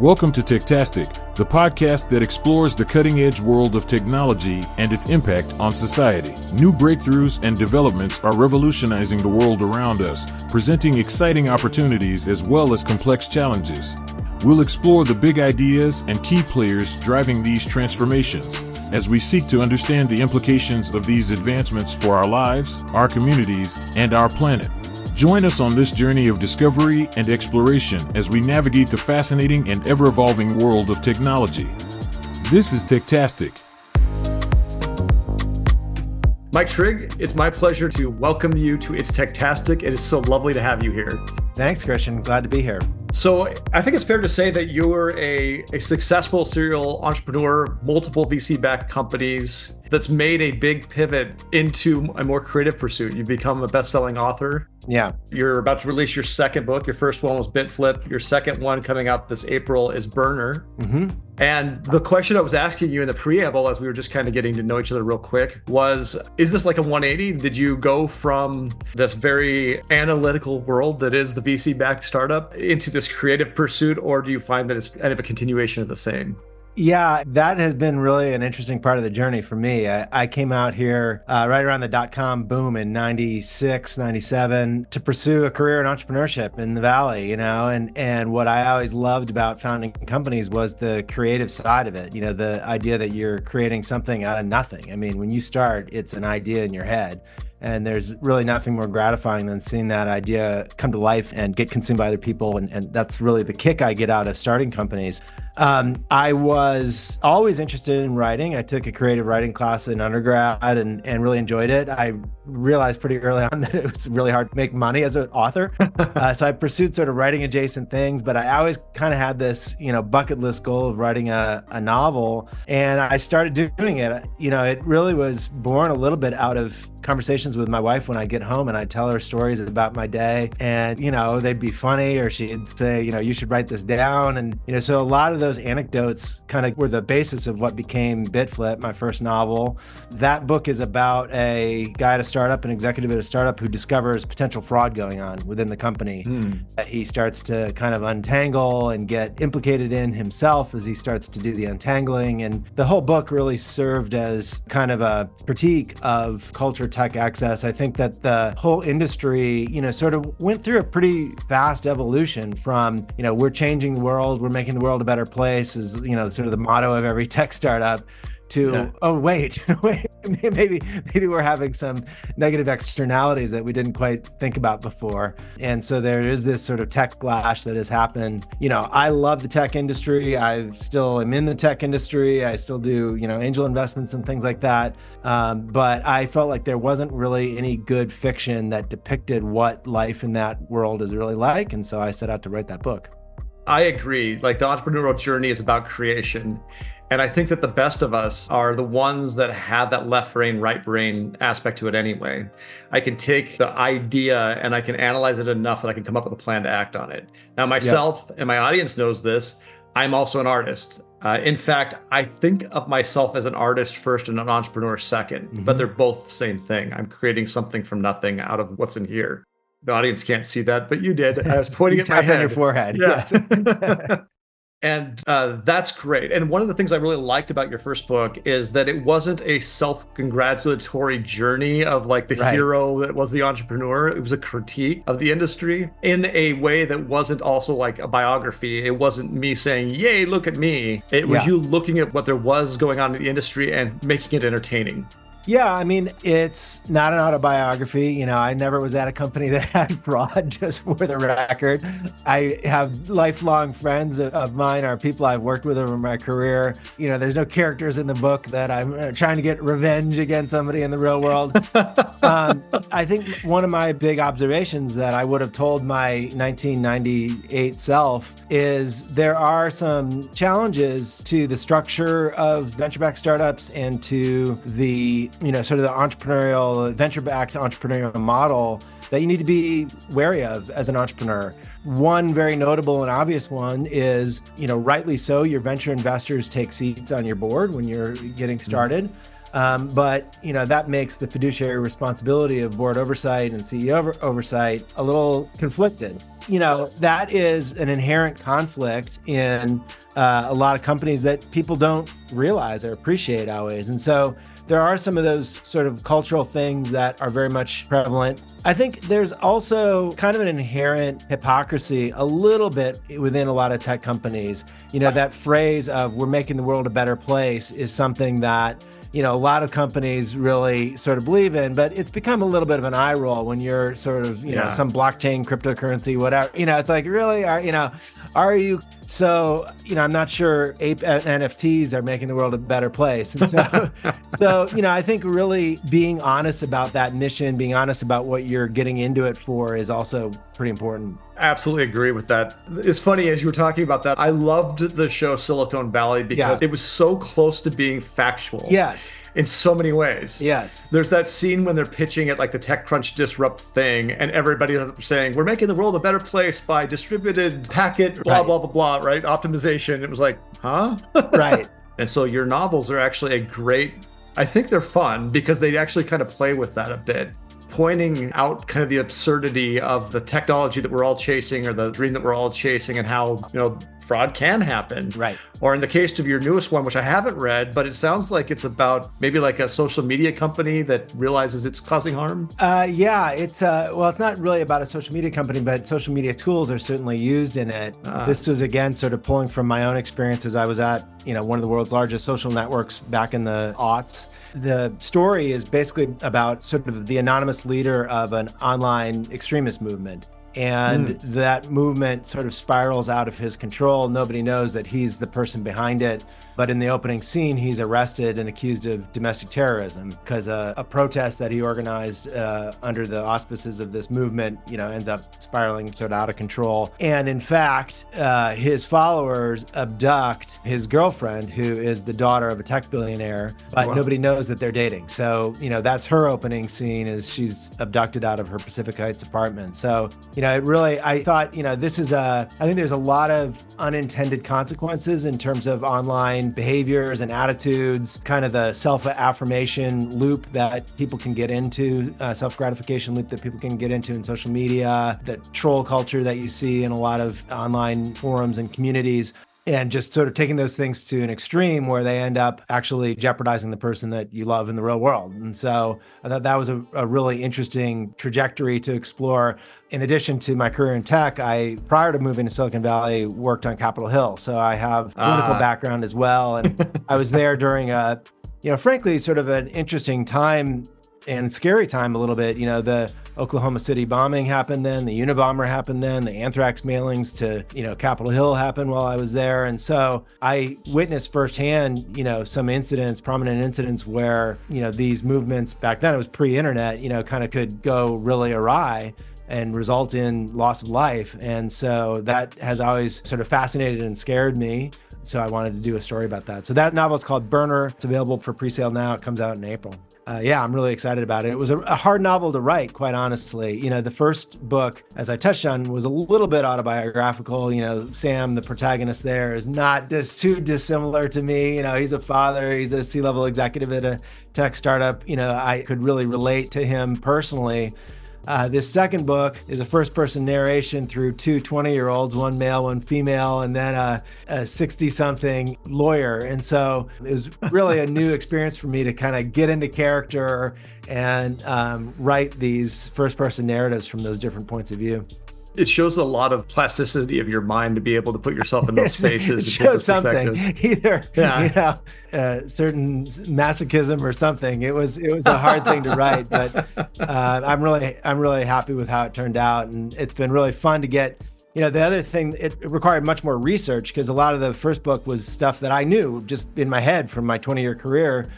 Welcome to Techtastic, the podcast that explores the cutting edge world of technology and its impact on society. New breakthroughs and developments are revolutionizing the world around us, presenting exciting opportunities as well as complex challenges. We'll explore the big ideas and key players driving these transformations as we seek to understand the implications of these advancements for our lives, our communities, and our planet. Join us on this journey of discovery and exploration as we navigate the fascinating and ever evolving world of technology. This is Techtastic. Mike Trigg, it's my pleasure to welcome you to It's Techtastic. It is so lovely to have you here. Thanks, Christian. Glad to be here. So, I think it's fair to say that you're a, a successful serial entrepreneur, multiple VC backed companies that's made a big pivot into a more creative pursuit. You've become a best selling author. Yeah. You're about to release your second book. Your first one was Bit Flip. Your second one coming out this April is Burner. Mm-hmm. And the question I was asking you in the preamble, as we were just kind of getting to know each other real quick, was Is this like a 180? Did you go from this very analytical world that is the VC backed startup into this creative pursuit, or do you find that it's kind of a continuation of the same? Yeah, that has been really an interesting part of the journey for me. I, I came out here uh, right around the dot com boom in 96, 97 to pursue a career in entrepreneurship in the Valley, you know, and, and what I always loved about founding companies was the creative side of it, you know, the idea that you're creating something out of nothing. I mean, when you start, it's an idea in your head. And there's really nothing more gratifying than seeing that idea come to life and get consumed by other people. And, and that's really the kick I get out of starting companies. Um, I was always interested in writing. I took a creative writing class in undergrad and, and really enjoyed it. I realized pretty early on that it was really hard to make money as an author. uh, so I pursued sort of writing adjacent things, but I always kind of had this, you know, bucket list goal of writing a, a novel. And I started doing it. You know, it really was born a little bit out of conversations with my wife when I get home and I'd tell her stories about my day and you know they'd be funny or she'd say you know you should write this down and you know so a lot of those anecdotes kind of were the basis of what became Bit Flip my first novel. That book is about a guy at a startup an executive at a startup who discovers potential fraud going on within the company hmm. that he starts to kind of untangle and get implicated in himself as he starts to do the untangling. And the whole book really served as kind of a critique of culture tech access, I think that the whole industry, you know, sort of went through a pretty fast evolution from, you know, we're changing the world, we're making the world a better place is, you know, sort of the motto of every tech startup to yeah. oh wait wait maybe maybe we're having some negative externalities that we didn't quite think about before. And so there is this sort of techlash that has happened. You know i love the tech industry. I still am in the tech industry. I still do you know angel investments and things like that. Um, but i felt like there wasn't really any good fiction that depicted what life in that world is really like. And so i set out to write that book I agree. Like the entrepreneurial journey is about creation. And I think that the best of us are the ones that have that left brain, right brain aspect to it anyway. I can take the idea and I can analyze it enough that I can come up with a plan to act on it. Now, myself yeah. and my audience knows this. I'm also an artist. Uh, in fact, I think of myself as an artist first and an entrepreneur 2nd mm-hmm. but they're both the same thing. I'm creating something from nothing out of what's in here. The audience can't see that, but you did. I was pointing at my head. on your forehead. Yeah. Yes. And uh, that's great. And one of the things I really liked about your first book is that it wasn't a self congratulatory journey of like the right. hero that was the entrepreneur. It was a critique of the industry in a way that wasn't also like a biography. It wasn't me saying, Yay, look at me. It was yeah. you looking at what there was going on in the industry and making it entertaining. Yeah, I mean, it's not an autobiography. You know, I never was at a company that had fraud, just for the record. I have lifelong friends of mine, are people I've worked with over my career. You know, there's no characters in the book that I'm uh, trying to get revenge against somebody in the real world. um, I think one of my big observations that I would have told my 1998 self is there are some challenges to the structure of venture backed startups and to the you know, sort of the entrepreneurial, venture backed entrepreneurial model that you need to be wary of as an entrepreneur. One very notable and obvious one is, you know, rightly so, your venture investors take seats on your board when you're getting mm-hmm. started. Mm-hmm. Um, but you know that makes the fiduciary responsibility of board oversight and CEO oversight a little conflicted. you know, that is an inherent conflict in uh, a lot of companies that people don't realize or appreciate always. And so there are some of those sort of cultural things that are very much prevalent. I think there's also kind of an inherent hypocrisy a little bit within a lot of tech companies. You know, that phrase of we're making the world a better place is something that you know a lot of companies really sort of believe in but it's become a little bit of an eye roll when you're sort of you yeah. know some blockchain cryptocurrency whatever you know it's like really are you know are you so you know i'm not sure ape uh, nfts are making the world a better place and so so you know i think really being honest about that mission being honest about what you're getting into it for is also pretty important absolutely agree with that. It's funny as you were talking about that. I loved the show Silicon Valley because yeah. it was so close to being factual. Yes. In so many ways. Yes. There's that scene when they're pitching at like the TechCrunch Disrupt thing, and everybody's saying, We're making the world a better place by distributed packet, blah, right. blah, blah, blah, right? Optimization. It was like, huh? right. and so your novels are actually a great I think they're fun because they actually kind of play with that a bit pointing out kind of the absurdity of the technology that we're all chasing or the dream that we're all chasing and how, you know, fraud can happen. Right. Or in the case of your newest one, which I haven't read, but it sounds like it's about maybe like a social media company that realizes it's causing harm. Uh, yeah, it's uh, well, it's not really about a social media company, but social media tools are certainly used in it. Uh, this was again sort of pulling from my own experiences. I was at you know one of the world's largest social networks back in the aughts. The story is basically about sort of the anonymous leader of an online extremist movement and mm. that movement sort of spirals out of his control. Nobody knows that he's the person behind it. But in the opening scene, he's arrested and accused of domestic terrorism because a, a, protest that he organized uh, under the auspices of this movement, you know, ends up spiraling sort of out of control. And in fact, uh, his followers abduct his girlfriend, who is the daughter of a tech billionaire, but wow. nobody knows that they're dating. So, you know, that's her opening scene is she's abducted out of her Pacific Heights apartment. So, you know, it really, I thought, you know, this is a, I think there's a lot of unintended consequences in terms of online behaviors and attitudes, kind of the self affirmation loop that people can get into, uh, self gratification loop that people can get into in social media, the troll culture that you see in a lot of online forums and communities and just sort of taking those things to an extreme where they end up actually jeopardizing the person that you love in the real world. And so I thought that was a, a, really interesting trajectory to explore. In addition to my career in tech, I, prior to moving to Silicon Valley, worked on Capitol Hill. So I have political uh. background as well. And I was there during a, you know, frankly, sort of an interesting time and scary time a little bit. You know, the Oklahoma City bombing happened then, the Unabomber happened then, the anthrax mailings to, you know, Capitol Hill happened while I was there. And so I witnessed firsthand, you know, some incidents, prominent incidents where, you know, these movements back then, it was pre internet, you know, kind of could go really awry and result in loss of life. And so that has always sort of fascinated and scared me. So I wanted to do a story about that. So that novel is called Burner. It's available for pre-sale now. It comes out in April uh, yeah, I'm really excited about it. It was a, a, hard novel to write, quite honestly. You know, the first book, as I touched on, was a little bit autobiographical. You know, Sam, the protagonist there, is not just too dissimilar to me. You know, he's a father, he's a C level executive at a tech startup. You know, I could really relate to him personally. Uh, this second book is a first person narration through two 20 year olds, one male, one female, and then a 60 something lawyer. And so it was really a new experience for me to kind of get into character and um, write these first person narratives from those different points of view it shows a lot of plasticity of your mind to be able to put yourself in those spaces. it shows something, either yeah. you know, uh, certain masochism or something. It was it was a hard thing to write, but uh, I'm really I'm really happy with how it turned out, and it's been really fun to get. You know, the other thing it required much more research because a lot of the first book was stuff that I knew just in my head from my 20 year career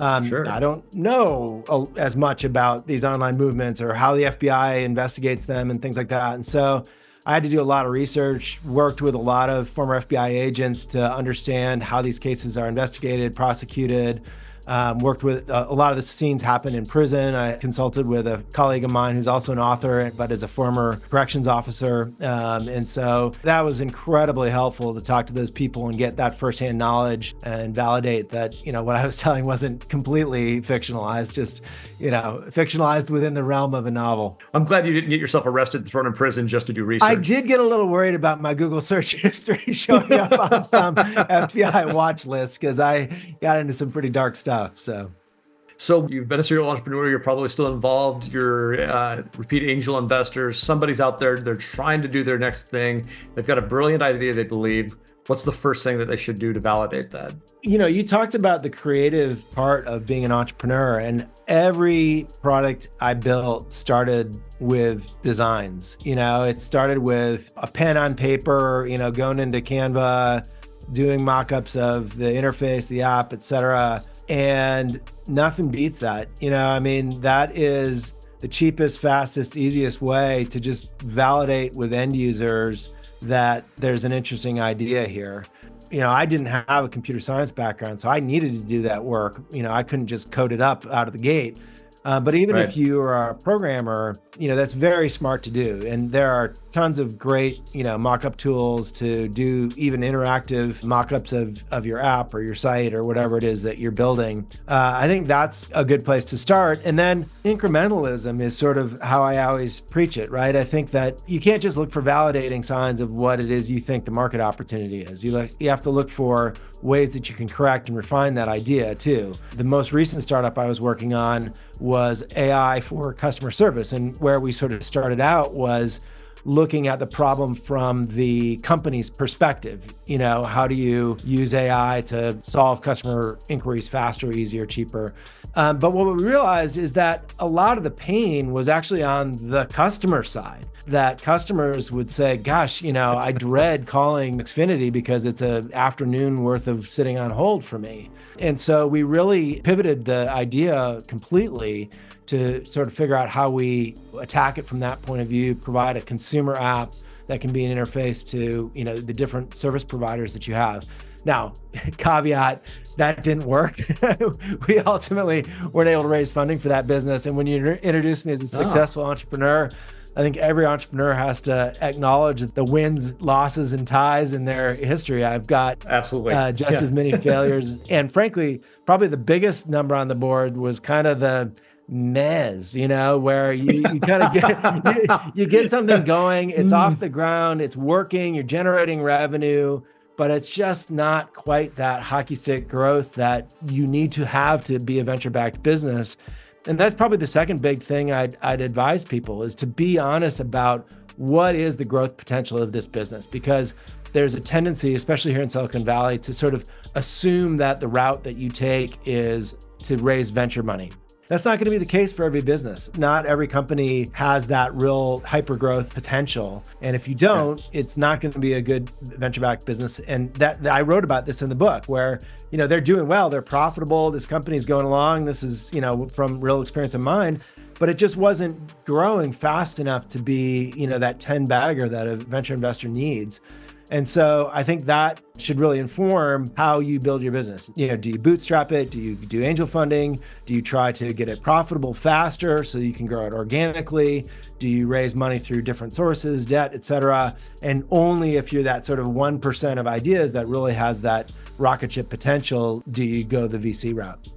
um, sure. I don't know as much about these online movements or how the FBI investigates them and things like that. And so I had to do a lot of research, worked with a lot of former FBI agents to understand how these cases are investigated, prosecuted, Um, worked with uh, a lot of the scenes happen in prison. I consulted with a colleague of mine who's also an author, but is a former corrections officer. Um, and so that was incredibly helpful to talk to those people and get that firsthand knowledge and validate that, you know, what I was telling wasn't completely fictionalized, just, you know, fictionalized within the realm of a novel. I'm glad you didn't get yourself arrested and thrown in prison just to do research. I did get a little worried about my Google search history showing up on some FBI watch list because I got into some pretty dark stuff. So. So you've been a serial entrepreneur. You're probably still involved. You're uh, repeat angel investors. Somebody's out there. They're trying to do their next thing. They've got a brilliant idea. They believe. What's the first thing that they should do to validate that? You know, you talked about the creative part of being an entrepreneur, and every product I built started with designs. You know, it started with a pen on paper. You know, going into Canva, doing mock-ups of the interface, the app, etc and nothing beats that. You know, I mean, that is the cheapest, fastest, easiest way to just validate with end users that there's an interesting idea here. You know, I didn't have a computer science background, so I needed to do that work. You know, I couldn't just code it up out of the gate. Uh, but even right. if you are a programmer, you know that's very smart to do, and there are tons of great, you know, mock-up tools to do even interactive mock-ups of of your app or your site or whatever it is that you're building. Uh, I think that's a good place to start, and then incrementalism is sort of how I always preach it, right? I think that you can't just look for validating signs of what it is you think the market opportunity is. You look, you have to look for ways that you can correct and refine that idea too. The most recent startup I was working on was AI for customer service. And where we sort of started out was looking at the problem from the company's perspective. You know, how do you use AI to solve customer inquiries faster, easier, cheaper? Um, but what we realized is that a lot of the pain was actually on the customer side. That customers would say, "Gosh, you know, I dread calling Xfinity because it's an afternoon worth of sitting on hold for me." And so we really pivoted the idea completely to sort of figure out how we attack it from that point of view, provide a consumer app that can be an interface to, you know, the different service providers that you have. Now, caveat, that didn't work. we ultimately weren't able to raise funding for that business. And when you introduced me as a ah. successful oh. entrepreneur, I think every entrepreneur has to acknowledge the wins, losses, and ties in their history. I've got absolutely uh, just yeah. as many failures, and frankly, probably the biggest number on the board was kind of the mez, you know, where you, you kind of get you, you, get something going, it's off mm. the ground, it's working, you're generating revenue, but it's just not quite that hockey stick growth that you need to have to be a venture-backed business. And that's probably the second big thing I'd, I'd advise people is to be honest about what is the growth potential of this business because there's a tendency, especially here in Silicon Valley, to sort of assume that the route that you take is to raise venture money that's not going to be the case for every business. Not every company has that real hyper growth potential. And if you don't, it's not going to be a good venture backed business. And that, that I wrote about this in the book where, you know, they're doing well, they're profitable, this company's going along. This is, you know, from real experience of mine but it just wasn't growing fast enough to be you know that 10 bagger that a venture investor needs and so I think that should really inform how you build your business. You know, do you bootstrap it? Do you do angel funding? Do you try to get it profitable faster so you can grow it organically? Do you raise money through different sources, debt, et cetera? And only if you're that sort of 1% of ideas that really has that rocket ship potential, do you go the VC route?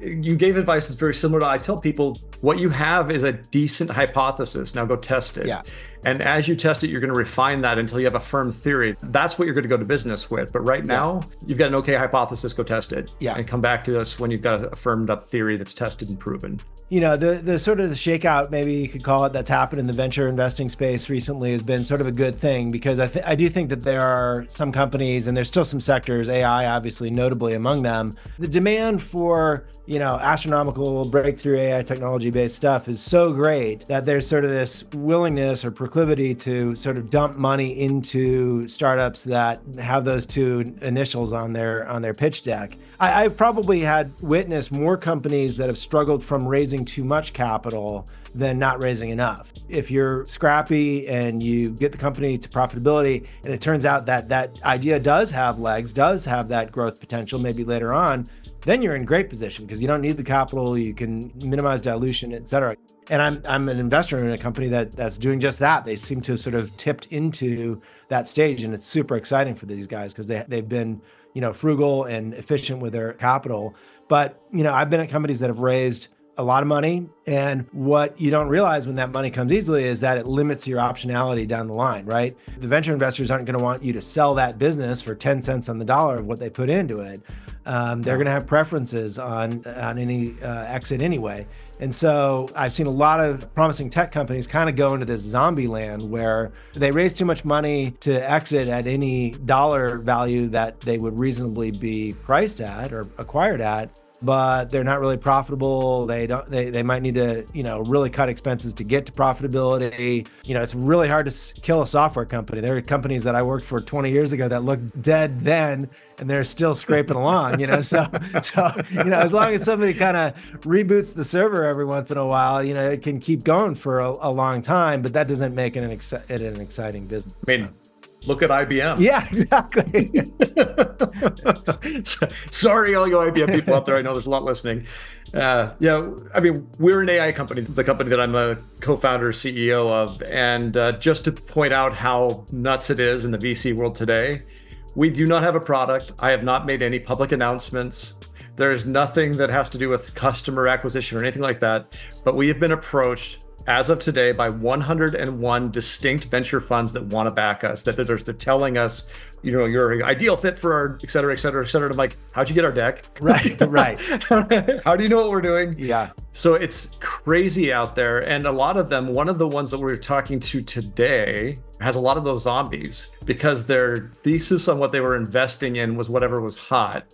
You gave advice that's very similar to I tell people what you have is a decent hypothesis. Now go test it. Yeah. And as you test it, you're going to refine that until you have a firm theory. That's what you're going to go to business with. But right now, you've got an okay hypothesis, go test it. Yeah. And come back to us when you've got a firmed up theory that's tested and proven you know the the sort of the shakeout maybe you could call it that's happened in the venture investing space recently has been sort of a good thing because I th- I do think that there are some companies and there's still some sectors AI obviously notably among them the demand for you know astronomical breakthrough AI technology based stuff is so great that there's sort of this willingness or proclivity to sort of dump money into startups that have those two initials on their on their pitch deck I, I've probably had witnessed more companies that have struggled from raising too much capital than not raising enough. If you're scrappy and you get the company to profitability, and it turns out that that idea does have legs, does have that growth potential, maybe later on, then you're in great position because you don't need the capital, you can minimize dilution, et cetera. And I'm I'm an investor in a company that that's doing just that. They seem to have sort of tipped into that stage, and it's super exciting for these guys because they they've been you know frugal and efficient with their capital. But you know I've been at companies that have raised a lot of money. And what you don't realize when that money comes easily is that it limits your optionality down the line, right? The venture investors aren't going to want you to sell that business for 10 cents on the dollar of what they put into it. Um, they're going to have preferences on on any uh, exit anyway. And so I've seen a lot of promising tech companies kind of go into this zombie land where they raise too much money to exit at any dollar value that they would reasonably be priced at or acquired at but they're not really profitable. They don't. They, they might need to you know really cut expenses to get to profitability. You know, it's really hard to kill a software company. There are companies that I worked for 20 years ago that looked dead then, and they're still scraping along. You know, so so you know as long as somebody kind of reboots the server every once in a while, you know, it can keep going for a, a long time. But that doesn't make it an, ex- it an exciting business. I mean, Look at IBM. Yeah, exactly. Sorry, all you IBM people out there. I know there's a lot listening. Uh, yeah, I mean, we're an AI company, the company that I'm a co-founder, CEO of, and uh, just to point out how nuts it is in the VC world today, we do not have a product. I have not made any public announcements. There is nothing that has to do with customer acquisition or anything like that. But we have been approached as of today by 101 distinct venture funds that want to back us that they're, they're telling us you know you're an ideal fit for our et cetera et cetera et cetera. I'm like how'd you get our deck? Right right. How do you know what we're doing? Yeah. So it's crazy out there. And a lot of them one of the ones that we we're talking to today has a lot of those zombies because their thesis on what they were investing in was whatever was hot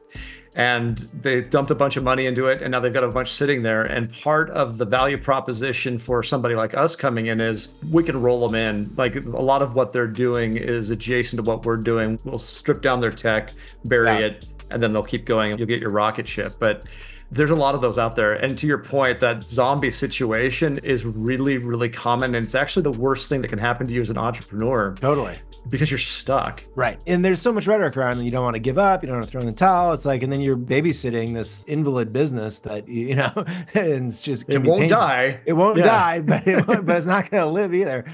and they dumped a bunch of money into it and now they've got a bunch sitting there. And part of the value proposition for somebody like us coming in is we can roll them in. Like a lot of what they're doing is adjacent to what we're doing. We'll strip down their tech bury yeah. it and then they'll keep going you'll get your rocket ship. But there's a lot of those out there. And to your point that zombie situation is really really common and it's actually the worst thing that can happen to you as an entrepreneur. Totally because you're stuck. Right. And there's so much rhetoric around and you don't want to give up, you don't want to throw in the towel. It's like, and then you're babysitting this invalid business that, you know, and it's just, it won't painful. die. It won't yeah. die, but, it won't, but it's not going to live either.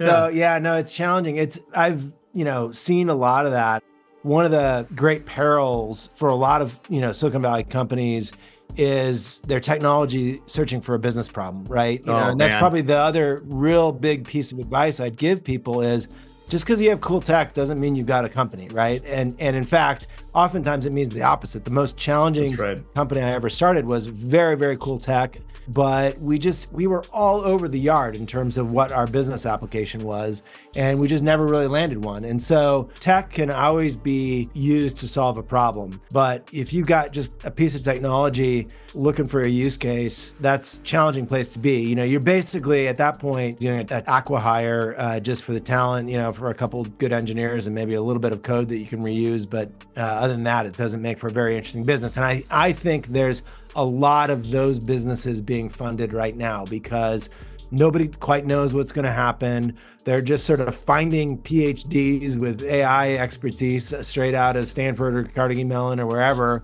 So yeah. yeah, no, it's challenging. It's, I've, you know, seen a lot of that. One of the great perils for a lot of, you know, Silicon Valley companies is their technology searching for a business problem, right? You oh, know, and that's man. probably the other real big piece of advice I'd give people is just because you have cool tech doesn't mean you've got a company, right? And and in fact, oftentimes it means the opposite. The most challenging right. company I ever started was very very cool tech, but we just we were all over the yard in terms of what our business application was, and we just never really landed one. And so tech can always be used to solve a problem, but if you got just a piece of technology looking for a use case, that's challenging place to be. You know, you're basically at that point doing an acqui-hire uh, just for the talent, you know, for a couple good engineers and maybe a little bit of code that you can reuse. But uh, other than that, it doesn't make for a very interesting business. And I, I think there's a lot of those businesses being funded right now because nobody quite knows what's going to happen. They're just sort of finding PhDs with AI expertise straight out of Stanford or Carnegie Mellon or wherever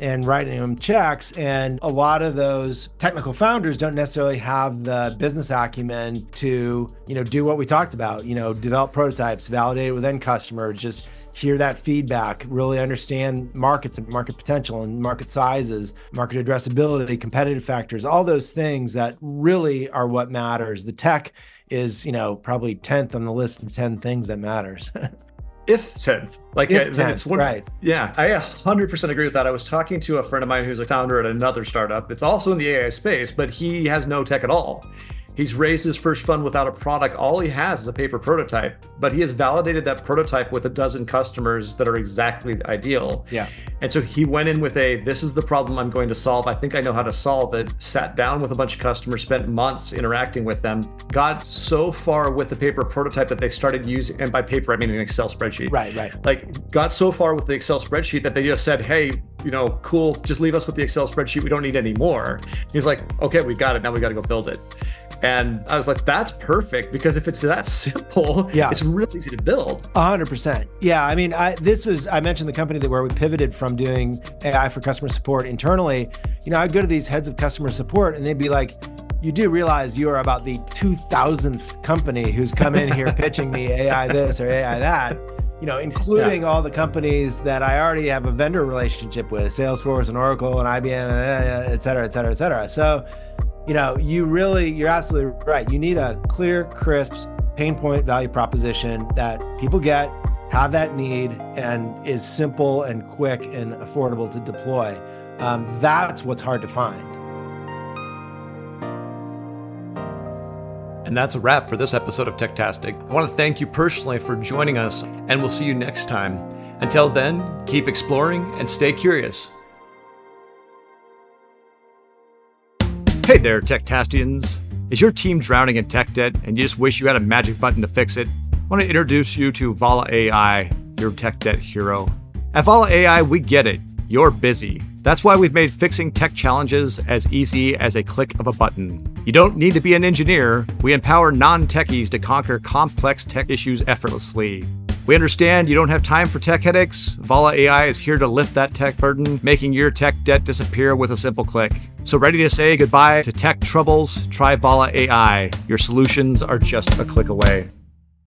and writing them checks. And a lot of those technical founders don't necessarily have the business acumen to, you know, do what we talked about, you know, develop prototypes, validate it with end customers, just hear that feedback, really understand markets and market potential and market sizes, market addressability, competitive factors, all those things that really are what matters. The tech is, you know, probably 10th on the list of 10 things that matters. if 10th like if 10th, it's one, right. yeah. I 100% agree with that. I was talking to a friend of mine who's a founder at another startup. It's also in the ai space but he has no tech at all He's raised his first fund without a product. All he has is a paper prototype, but he has validated that prototype with a dozen customers that are exactly ideal. Yeah. And so he went in with a this is the problem I'm going to solve. I think I know how to solve it. Sat down with a bunch of customers, spent months interacting with them, got so far with the paper prototype that they started using, and by paper, I mean an Excel spreadsheet. Right, right. Like got so far with the Excel spreadsheet that they just said, hey, you know, cool, just leave us with the Excel spreadsheet. We don't need any more. He's like, okay, we got it. Now we got to go build it. And I was like, that's perfect because if it's that simple, yeah. it's really easy to build. Hundred percent. Yeah. I mean, I, this was, I mentioned the company that where we pivoted from doing AI for customer support internally. You know, I'd go to these heads of customer support and they'd be like, you do realize you are about the 2000th company who's come in here pitching me AI this or AI that you know, including yeah. all the companies that I already have a vendor relationship with, Salesforce and Oracle and IBM, and et cetera, et cetera, et cetera. So, you know, you really, you're absolutely right. You need a clear, crisp pain point value proposition that people get, have that need, and is simple and quick and affordable to deploy. Um, that's what's hard to find. And that's a wrap for this episode of Techtastic. I want to thank you personally for joining us, and we'll see you next time. Until then, keep exploring and stay curious. Hey there, Techtastians. Is your team drowning in tech debt and you just wish you had a magic button to fix it? I want to introduce you to Vala AI, your tech debt hero. At Vala AI, we get it. You're busy. That's why we've made fixing tech challenges as easy as a click of a button. You don't need to be an engineer. We empower non techies to conquer complex tech issues effortlessly. We understand you don't have time for tech headaches. Vala AI is here to lift that tech burden, making your tech debt disappear with a simple click. So, ready to say goodbye to tech troubles? Try Vala AI. Your solutions are just a click away.